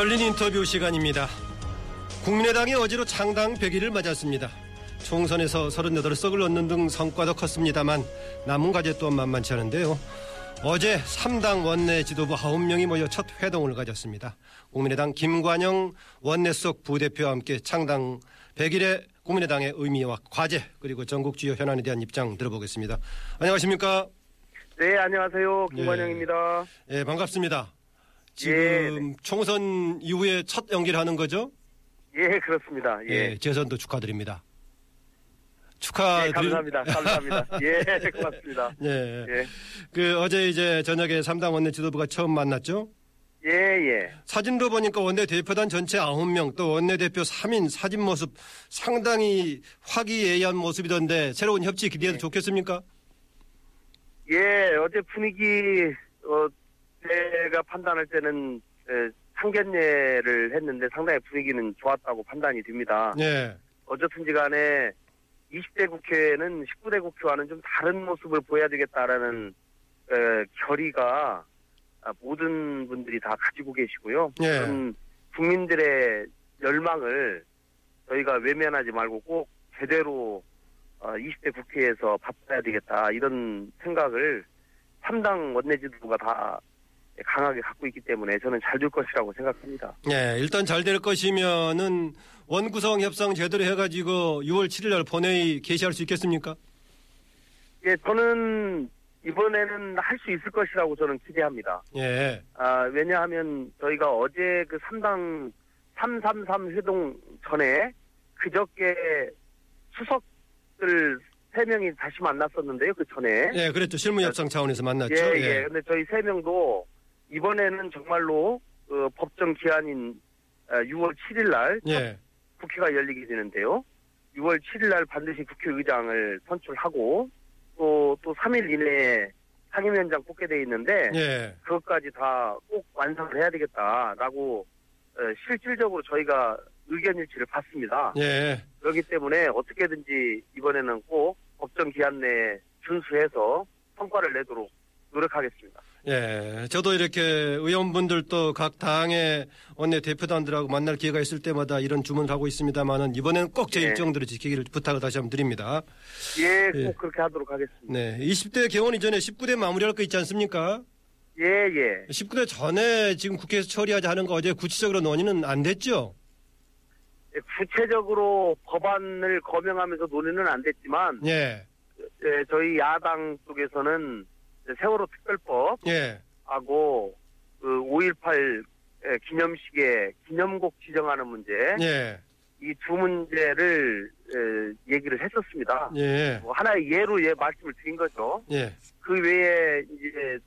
열린 인터뷰 시간입니다. 국민의당이 어제로 창당 100일을 맞았습니다. 총선에서 38석을 얻는 등 성과도 컸습니다만 남은 과제 또한 만만치 않은데요. 어제 3당 원내 지도부 9명이 모여 첫 회동을 가졌습니다. 국민의당 김관영 원내속 부대표와 함께 창당 100일의 국민의당의 의미와 과제 그리고 전국 주요 현안에 대한 입장 들어보겠습니다. 안녕하십니까? 네, 안녕하세요. 예. 김관영입니다. 예, 반갑습니다. 지금 예, 총선 이후에 첫 연기를 하는 예, 그렇습니다. 예. 예, 재선도 축하드립니다. 예, 축하드리 감사합니다. 감사합니다. 예, 고맙습니다. 예. 예, 그 어제 이제 저녁에 3당 원내 지도부가 처음 만났죠. 예, 예. 사진도 보니까 원내 대표단 전체 9명 또 원내 대표 3인 사진 모습 상당히 화기애애한 모습이던데 새로운 협치 기대해도 좋겠습니까? 예, 어제 분위기, 어, 제가 판단할 때는, 에, 상견례를 했는데 상당히 분위기는 좋았다고 판단이 됩니다. 예. 어쨌든지 간에 20대 국회는 19대 국회와는 좀 다른 모습을 보여야 되겠다라는, 에, 결의가 아, 모든 분들이 다 가지고 계시고요. 예. 국민들의 열망을 저희가 외면하지 말고 꼭 제대로 어, 20대 국회에서 바꿔야 되겠다 이런 생각을 3당 원내지도부가 다 강하게 갖고 있기 때문에 저는 잘 될 것이라고 생각합니다. 예, 일단 잘 될 것이면은 원구성 협상 제대로 해가지고 6월 7일 날 본회의 개시할 수 있겠습니까? 예, 저는 이번에는 할 수 있을 것이라고 저는 기대합니다. 예. 아, 왜냐하면 저희가 어제 그 3당 333 회동 전에 그저께 수석들 3명이 다시 만났었는데요, 그 전에. 예, 그랬죠. 실무 협상 차원에서 만났죠. 예, 예. 근데 저희 3명도 이번에는 정말로 그 법정 기한인 아, 6월 7일 날 예. 국회가 열리게 되는데요. 6월 7일 날 반드시 국회의장을 선출하고 또, 또 3일 이내에 상임위원장 뽑게 돼 있는데 예. 그것까지 다 꼭 완성을 해야 되겠다라고 어, 실질적으로 저희가 의견 일치를 봤습니다. 예. 그렇기 때문에 어떻게든지 이번에는 꼭 법정 기한 내에 준수해서 성과를 내도록 노력하겠습니다. 예, 저도 이렇게 의원분들도 각 당의 원내 대표단들하고 만날 기회가 있을 때마다 이런 주문을 하고 있습니다만은 이번에는 꼭제 네. 일정들을 지키기를 부탁을 다시 한번 드립니다. 예, 꼭 예. 그렇게 하도록 하겠습니다. 네, 20대 개원 이전에 19대 마무리할 거 있지 않습니까? 예, 예. 19대 전에 지금 국회에서 처리하자 하는 거 어제 구체적으로 논의는 안 됐죠? 예, 구체적으로 법안을 거명하면서 논의는 안 됐지만 예, 예, 저희 야당 쪽에서는 세월호 특별법 예, 하고 그 5.18 기념식에 기념곡 지정하는 문제 예, 이두 문제를 에, 얘기를 했었습니다. 예, 뭐 하나의 예로 예 말씀을 드린 거죠. 예, 그 외에 이제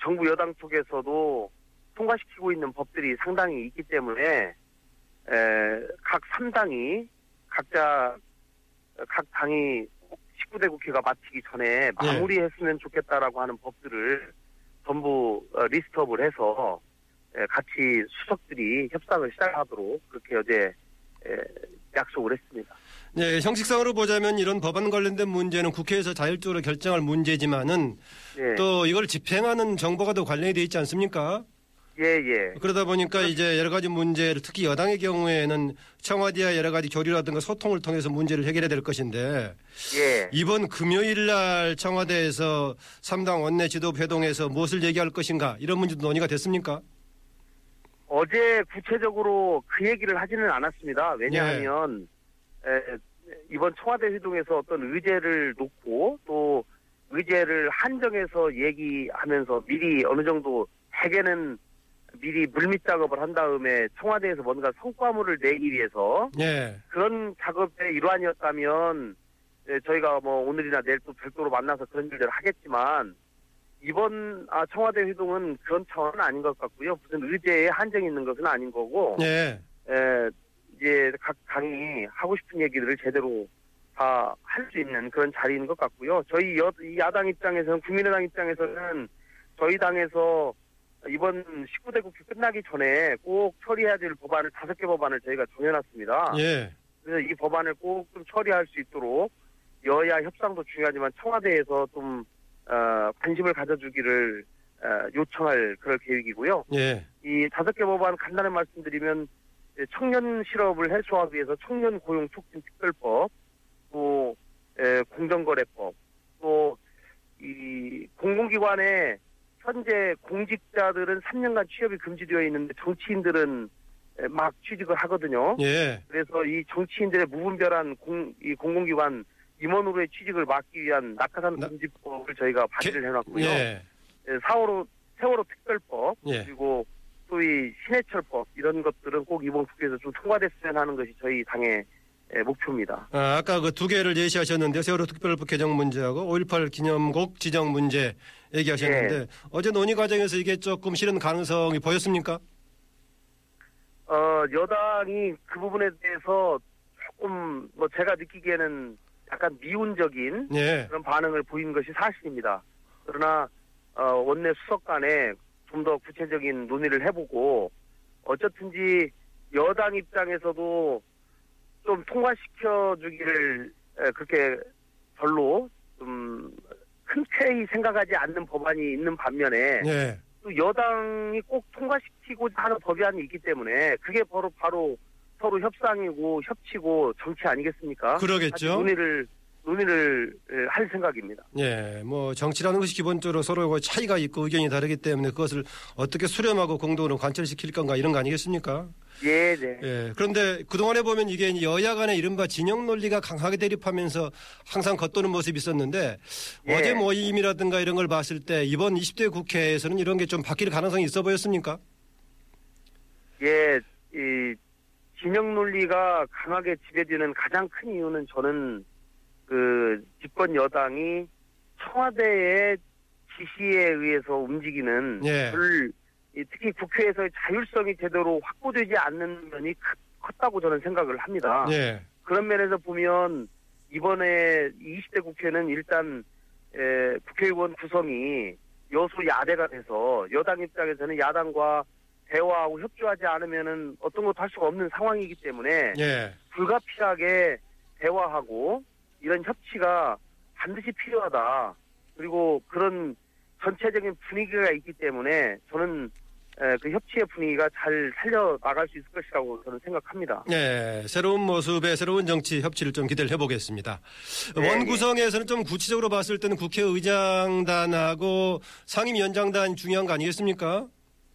정부 여당 쪽에서도 통과시키고 있는 법들이 상당히 있기 때문에 에, 각 3당이 각자 각 당이 19대 국회가 마치기 전에 마무리했으면 좋겠다라고 하는 법들을 전부 어, 리스트업을 해서 에, 같이 수석들이 협상을 시작하도록 그렇게 어제 에, 약속을 했습니다. 예, 형식상으로 보자면 이런 법안 관련된 문제는 국회에서 자율적으로 결정할 문제지만은 예, 또 이걸 집행하는 정보가 더 관련이 돼 있지 않습니까? 예, 예. 그러다 보니까 이제 여러 가지 문제를 특히 여당의 경우에는 청와대와 여러 가지 교류라든가 소통을 통해서 문제를 해결해야 될 것인데 예. 이번 금요일 날 청와대에서 3당 원내 지도부 회동에서 무엇을 얘기할 것인가 이런 문제도 논의가 됐습니까? 어제 구체적으로 그 얘기를 하지는 않았습니다. 왜냐하면 에, 이번 청와대 회동에서 어떤 의제를 놓고 또 의제를 한정해서 얘기하면서 미리 어느 정도 대개는 미리 물밑 작업을 한 다음에 청와대에서 뭔가 성과물을 내기 위해서 예, 그런 작업의 일환이었다면 예, 저희가 뭐 오늘이나 내일 또 별도로 만나서 그런 일들을 하겠지만 이번 아, 청와대 회동은 그런 차원은 아닌 것 같고요. 무슨 의제에 한정이 있는 것은 아닌 거고 예, 에, 이제 각 당이 하고 싶은 얘기들을 제대로 다 할 수 있는 그런 자리인 것 같고요. 저희 여, 이 야당 입장에서는 국민의당 입장에서는 저희 당에서 이번 19대 국회 끝나기 전에 꼭 처리해야 될 법안을 다섯 개 법안을 저희가 정해놨습니다. 예. 그래서 이 법안을 꼭 좀 처리할 수 있도록 여야 협상도 중요하지만 청와대에서 좀 어, 관심을 가져주기를 어, 요청할 그럴 계획이고요. 예. 이 다섯 개 법안 간단히 말씀드리면 예, 청년 실업을 해소하기 위해서 청년 고용 촉진 특별법, 또 에, 공정거래법, 또 이 공공기관에 현재 공직자들은 3년간 취업이 금지되어 있는데 정치인들은 에, 막 취직을 하거든요. 예. 그래서 이 정치인들의 무분별한 공, 이 공공기관 임원으로의 취직을 막기 위한 낙하산 나- 금지법을 저희가 발의를 해놨고요. 예. 예, 사월호 세월호 특별법 예. 그리고 소위 신해철법 이런 것들은 꼭 이번 국회에서 좀 통과됐으면 하는 것이 저희 당의 예, 목표입니다. 아, 아까 그 두 개를 제시하셨는데 세월호 특별법 개정 문제하고 5.18 기념곡 지정 문제 얘기하셨는데 예. 어제 논의 과정에서 이게 조금 실현 가능성이 보였습니까? 어, 여당이 그 부분에 대해서 조금 뭐 제가 느끼기에는 약간 미운적인 예. 그런 반응을 보인 것이 사실입니다. 그러나 어, 원내 수석 간에 좀 더 구체적인 논의를 해보고 어쨌든지 여당 입장에서도 좀 통과시켜 주기를 그렇게 별로 좀 흔쾌히 생각하지 않는 법안이 있는 반면에 예. 또 여당이 꼭 통과시키고자 하는 법안이 있기 때문에 그게 바로 바로 서로 협상이고 협치고 정치 아니겠습니까? 그러겠죠. 논의를 논의를 에, 할 생각입니다. 예, 뭐 정치라는 것이 기본적으로 서로 차이가 있고 의견이 다르기 때문에 그것을 어떻게 수렴하고 공동으로 관철시킬 건가 이런 거 아니겠습니까? 예, 네. 예. 그런데 그동안에 보면 이게 여야 간의 이른바 진영 논리가 강하게 대립하면서 항상 겉도는 모습이 있었는데 예. 어제 모임이라든가 이런 걸 봤을 때 이번 20대 국회에서는 이런 게 좀 바뀔 가능성이 있어 보였습니까? 예, 이 진영 논리가 강하게 지배되는 가장 큰 이유는 저는 그 집권 여당이 청와대의 지시에 의해서 움직이는 예. 특히 국회에서의 자율성이 제대로 확보되지 않는 면이 크- 컸다고 저는 생각을 합니다. 예. 그런 면에서 보면 이번에 20대 국회는 일단 에, 국회의원 구성이 여수 야대가 돼서 여당 입장에서는 야당과 대화하고 협조하지 않으면은 어떤 것도 할 수가 없는 상황이기 때문에 예. 불가피하게 대화하고 이런 협치가 반드시 필요하다. 그리고 그런 전체적인 분위기가 있기 때문에 저는 에, 그 협치의 분위기가 잘 살려 나갈 수 있을 것이라고 저는 생각합니다. 예, 새로운 모습의 새로운 정치 협치를 좀 기대를 해보겠습니다. 네, 원 구성에서는 좀 구체적으로 봤을 때는 국회의장단하고 상임위원장단 중요한 거 아니겠습니까?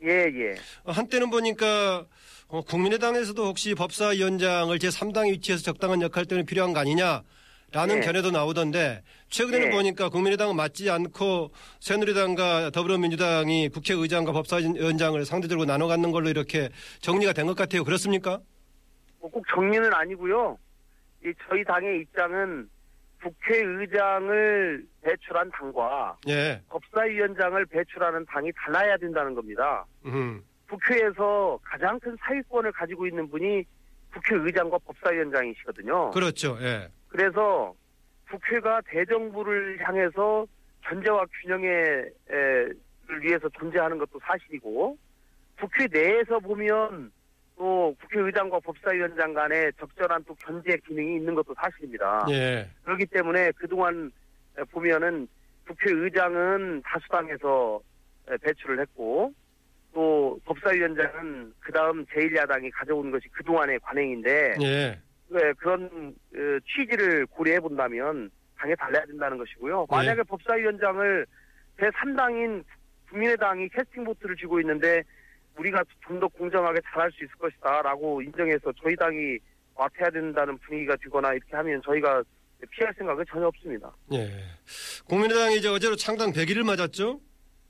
예, 예. 어, 한때는 보니까 어, 국민의당에서도 혹시 법사위원장을 제3당 위치에서 적당한 역할 때문에 필요한 거 아니냐 라는 네. 견해도 나오던데 최근에는 네. 보니까 국민의당은 맞지 않고 새누리당과 더불어민주당이 국회의장과 법사위원장을 상대적으로 나눠 갖는 걸로 이렇게 정리가 된 것 같아요. 그렇습니까? 뭐 꼭 정리는 아니고요. 이 저희 당의 입장은 국회의장을 배출한 당과 예. 법사위원장을 배출하는 당이 달라야 된다는 겁니다. 음. 국회에서 가장 큰 사유권을 가지고 있는 분이 국회의장과 법사위원장이시거든요. 그렇죠. 예. 그래서 국회가 대정부를 향해서 견제와 균형을 위해서 존재하는 것도 사실이고 국회 내에서 보면 또 국회의장과 법사위원장 간에 적절한 또 견제 기능이 있는 것도 사실입니다. 예. 그렇기 때문에 그동안 보면은 국회의장은 다수당에서 배출을 했고 또 법사위원장은 그 다음 제1야당이 가져온 것이 그동안의 관행인데 예. 네, 그런 어, 취지를 고려해 본다면 당에 달라야 된다는 것이고요. 만약에 법사위원장을 제3당인 국민의당이 캐스팅 보트를 쥐고 있는데 우리가 좀 더 공정하게 잘할 수 있을 것이다라고 인정해서 저희 당이 맡아야 된다는 분위기가 되거나 이렇게 하면 저희가 피할 생각은 전혀 없습니다. 예. 국민의당이 이제 어제로 창당 100일을 맞았죠?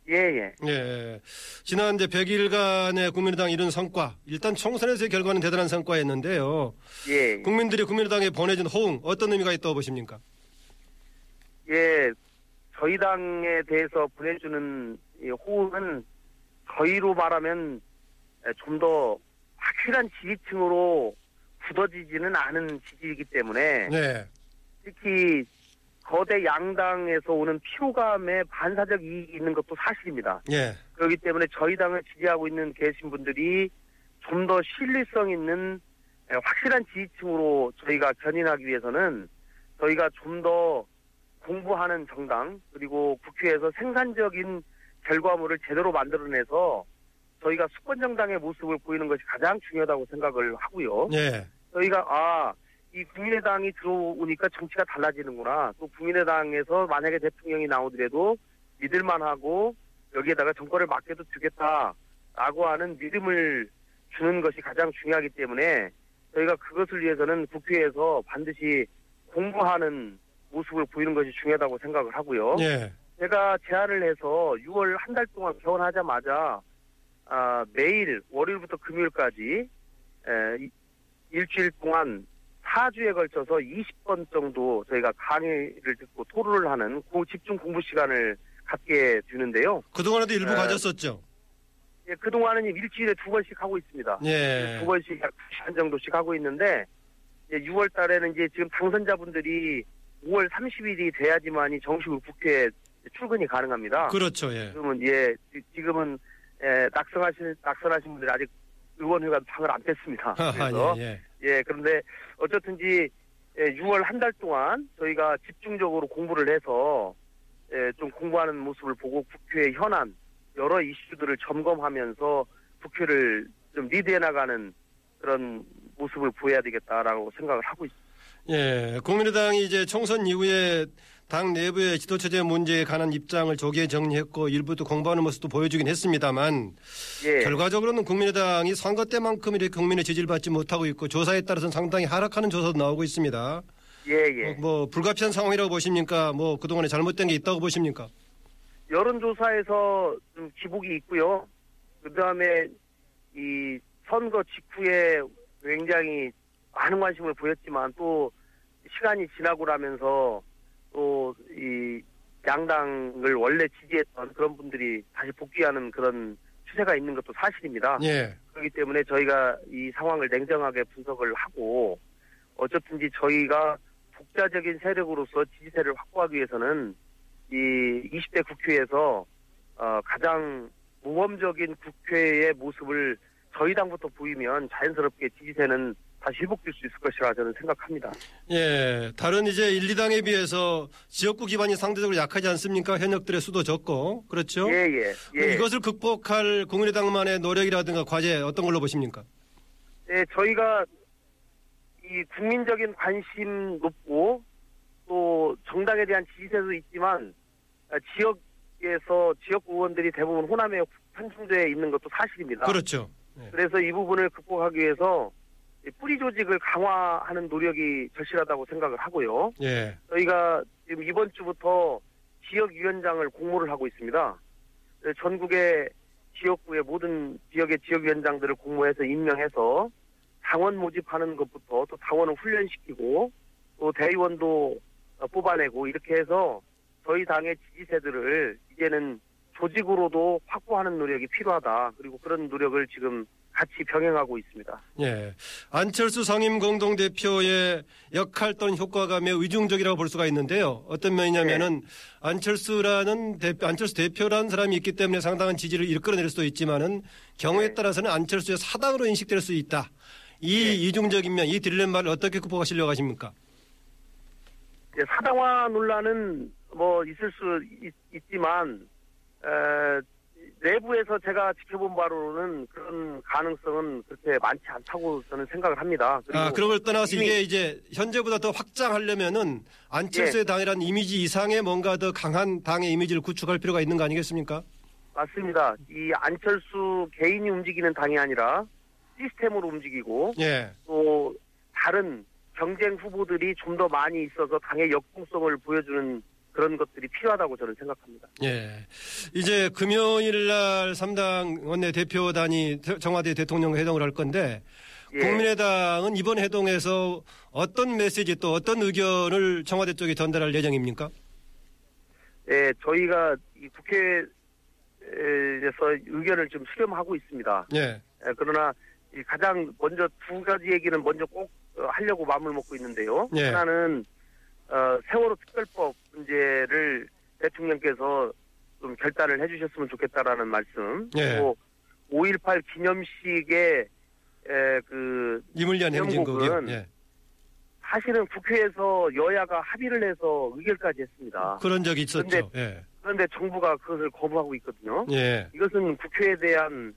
예, 예. 예. 지난 이제 100일간의 국민의당 이룬 성과, 일단 총선에서의 결과는 대단한 성과였는데요. 예, 예. 국민들이 국민의당에 보내준 호응, 어떤 의미가 있다고 보십니까? 예, 저희 당에 대해서 보내주는 이 호응은 저희로 말하면 좀 더 확실한 지지층으로 굳어지지는 않은 지지이기 때문에 네. 특히 거대 양당에서 오는 피로감에 반사적 이익이 있는 것도 사실입니다. 예. 그렇기 때문에 저희 당을 지지하고 있는 계신 분들이 좀 더 신뢰성 있는 에, 확실한 지지층으로 저희가 견인하기 위해서는 저희가 좀 더 공부하는 정당 그리고 국회에서 생산적인 결과물을 제대로 만들어내서 저희가 수권 정당의 모습을 보이는 것이 가장 중요하다고 생각을 하고요. 예. 저희가 아, 이 국민의당이 들어오니까 정치가 달라지는구나. 또 국민의당에서 만약에 대통령이 나오더라도 믿을만하고 여기에다가 정권을 맡겨도 되겠다라고 하는 믿음을 주는 것이 가장 중요하기 때문에 저희가 그것을 위해서는 국회에서 반드시 공부하는 모습을 보이는 것이 중요하다고 생각을 하고요. 예. 제가 제안을 해서 6월 한 달 동안 개원하자마자 아, 매일 월요일부터 금요일까지 에, 이- 일주일 동안 4주에 걸쳐서 20번 정도 저희가 강의를 듣고 토론을 하는 고 집중 공부 시간을 갖게 되는데요. 그동안에도 일부 네. 가졌었죠. 예, 그동안은 일주일에 두 번씩 하고 있습니다. 예. 두 번씩 약 2시간 정도씩 하고 있는데 6월 달에는 이제 지금 당선자분들이 5월 30일이 돼야지만이 정식으로 국회에 출근이 가능합니다. 그렇죠. 예. 지금은 예 지- 지금은 예, 낙선하신 낙선하신 분들이 아직 의원회관 방을 안 뺐습니다. 그래서 예, 예. 예 그런데 어쨌든지 예, 6월 한 달 동안 저희가 집중적으로 공부를 해서 예, 좀 공부하는 모습을 보고 국회 현안 여러 이슈들을 점검하면서 국회를 좀 리드해 나가는 그런 모습을 보여야 되겠다라고 생각을 하고 있습니다. 예, 국민의당이 이제 총선 이후에 당 내부의 지도체제 문제에 관한 입장을 조기에 정리했고 일부도 공부하는 모습도 보여주긴 했습니다만 예. 결과적으로는 국민의당이 선거 때만큼 이렇게 국민의 지지를 받지 못하고 있고 조사에 따라서는 상당히 하락하는 조사도 나오고 있습니다. 예, 예. 뭐 불가피한 상황이라고 보십니까? 뭐 그동안에 잘못된 게 있다고 보십니까? 여론조사에서 좀 기복이 있고요. 그 다음에 이 선거 직후에 굉장히 많은 관심을 보였지만 또 시간이 지나고 나면서 또 이 양당을 원래 지지했던 그런 분들이 다시 복귀하는 그런 추세가 있는 것도 사실입니다. 예. 그렇기 때문에 저희가 이 상황을 냉정하게 분석을 하고 어쨌든지 저희가 독자적인 세력으로서 지지세를 확보하기 위해서는 이 20대 국회에서 어, 가장 모범적인 국회의 모습을 저희 당부터 보이면 자연스럽게 지지세는 다시 회복될 수 있을 것이라 저는 생각합니다. 예. 다른 이제 1, 2당에 비해서 지역구 기반이 상대적으로 약하지 않습니까? 현역들의 수도 적고. 그렇죠? 예, 예, 예. 이것을 극복할 국민의당만의 노력이라든가 과제 어떤 걸로 보십니까? 네, 저희가 이 국민적인 관심 높고 또 정당에 대한 지지세도 있지만 아, 지역에서 지역 의원들이 대부분 호남에 편중돼 있는 것도 사실입니다. 그렇죠. 그래서 이 부분을 극복하기 위해서 이 뿌리 조직을 강화하는 노력이 절실하다고 생각을 하고요. 예. 저희가 지금 이번 주부터 지역위원장을 공모를 하고 있습니다. 네, 전국의 지역구의 모든 지역의 지역위원장들을 공모해서 임명해서 당원 모집하는 것부터 또 당원을 훈련시키고 또 대의원도 어, 뽑아내고 이렇게 해서 저희 당의 지지세들을 이제는 조직으로도 확보하는 노력이 필요하다. 그리고 그런 노력을 지금 같이 병행하고 있습니다. 예. 안철수 상임 공동대표의 역할 또는 효과가 매우 의중적이라고 볼 수가 있는데요. 어떤 면이냐면은 안철수라는 대표, 안철수 대표라는 사람이 있기 때문에 상당한 지지를 이끌어낼 수도 있지만은 경우에 네. 따라서는 안철수의 사당으로 인식될 수 있다. 이 네. 이중적인 면, 이 딜레마를 어떻게 극복하시려고 하십니까? 이제 사당화 논란은 뭐 있을 수 있, 지만 내부에서 제가 지켜본 바로는 그런 가능성은 그렇게 많지 않다고 저는 생각을 합니다. 아, 그런 걸 떠나서 이게 이제 현재보다 더 확장하려면은 안철수의 예. 당이라는 이미지 이상의 뭔가 더 강한 당의 이미지를 구축할 필요가 있는 거 아니겠습니까? 맞습니다. 이 안철수 개인이 움직이는 당이 아니라 시스템으로 움직이고 예. 또 다른 경쟁 후보들이 좀 더 많이 있어서 당의 역동성을 보여주는 그런 것들이 필요하다고 저는 생각합니다. 예. 이제 금요일 날 3당 원내 대표단이 청와대 대통령 회동을 할 건데 예. 국민의당은 이번 회동에서 어떤 메시지 또 어떤 의견을 청와대 쪽에 전달할 예정입니까? 예, 저희가 이 국회에서 의견을 좀 수렴하고 있습니다. 예. 예, 그러나 이 가장 먼저 두 가지 얘기는 먼저 꼭 어, 하려고 마음을 먹고 있는데요. 예. 하나는 어, 세월호 특별법 문제를 대통령께서 좀 결단을 해주셨으면 좋겠다라는 말씀. 예. 그리고 5.18 기념식에 에, 그 이물련 행진곡이요. 영국은 예. 사실은 국회에서 여야가 합의를 해서 의결까지 했습니다. 그런 적이 있었죠. 예. 그런데 정부가 그것을 거부하고 있거든요. 예. 이것은 국회에 대한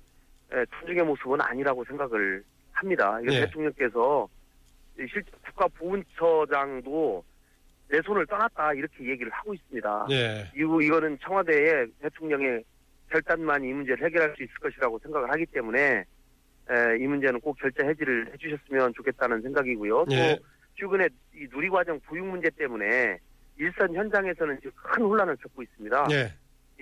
에, 존중의 모습은 아니라고 생각을 합니다. 예. 대통령께서 실제 국가보훈처장도 내 손을 떠났다 이렇게 얘기를 하고 있습니다. 예. 이거 이거는 청와대의 대통령의 결단만 이 문제를 해결할 수 있을 것이라고 생각을 하기 때문에 에, 이 문제는 꼭 결자 해지를 해주셨으면 좋겠다는 생각이고요. 예. 또 최근에 이 누리과정 보육 문제 때문에 일선 현장에서는 지금 큰 혼란을 겪고 있습니다. 예.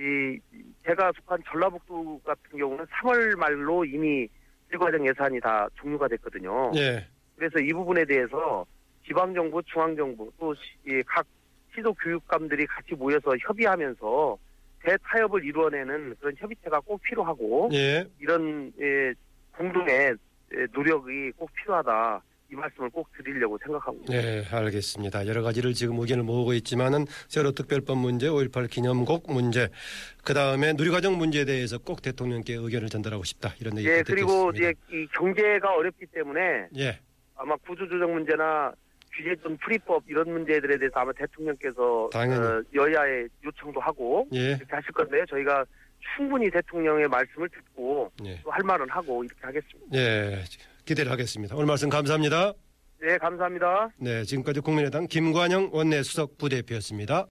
이 제가 속한 전라북도 같은 경우는 3월 말로 이미 일과정 예산이 다 종료가 됐거든요. 예. 그래서 이 부분에 대해서 지방정부, 중앙정부 또각 시도 교육감들이 같이 모여서 협의하면서 대타협을 이루어내는 그런 협의체가 꼭 필요하고 예. 이런 예, 공동의 예, 노력이 꼭 필요하다 이 말씀을 꼭 드리려고 생각하고 있습니다. 네, 알겠습니다. 여러 가지를 지금 의견을 모으고 있지만은 세월호 특별법 문제, 5.18 기념곡 문제, 그 다음에 누리과정 문제에 대해서 꼭 대통령께 의견을 전달하고 싶다 이런 얘기 예, 듣고 그리고 있습니다. 이제 이 경제가 어렵기 때문에 예, 아마 구조조정 문제나 규제점 풀이법 이런 문제들에 대해서 아마 대통령께서 당연히. 어, 여야에 요청도 하고 예, 이렇게 하실 건데요. 저희가 충분히 대통령의 말씀을 듣고 예, 또할 말은 하고 이렇게 하겠습니다. 예, 기대를 하겠습니다. 오늘 말씀 감사합니다. 네, 감사합니다. 네, 지금까지 국민의당 김관영 원내수석 부대표였습니다.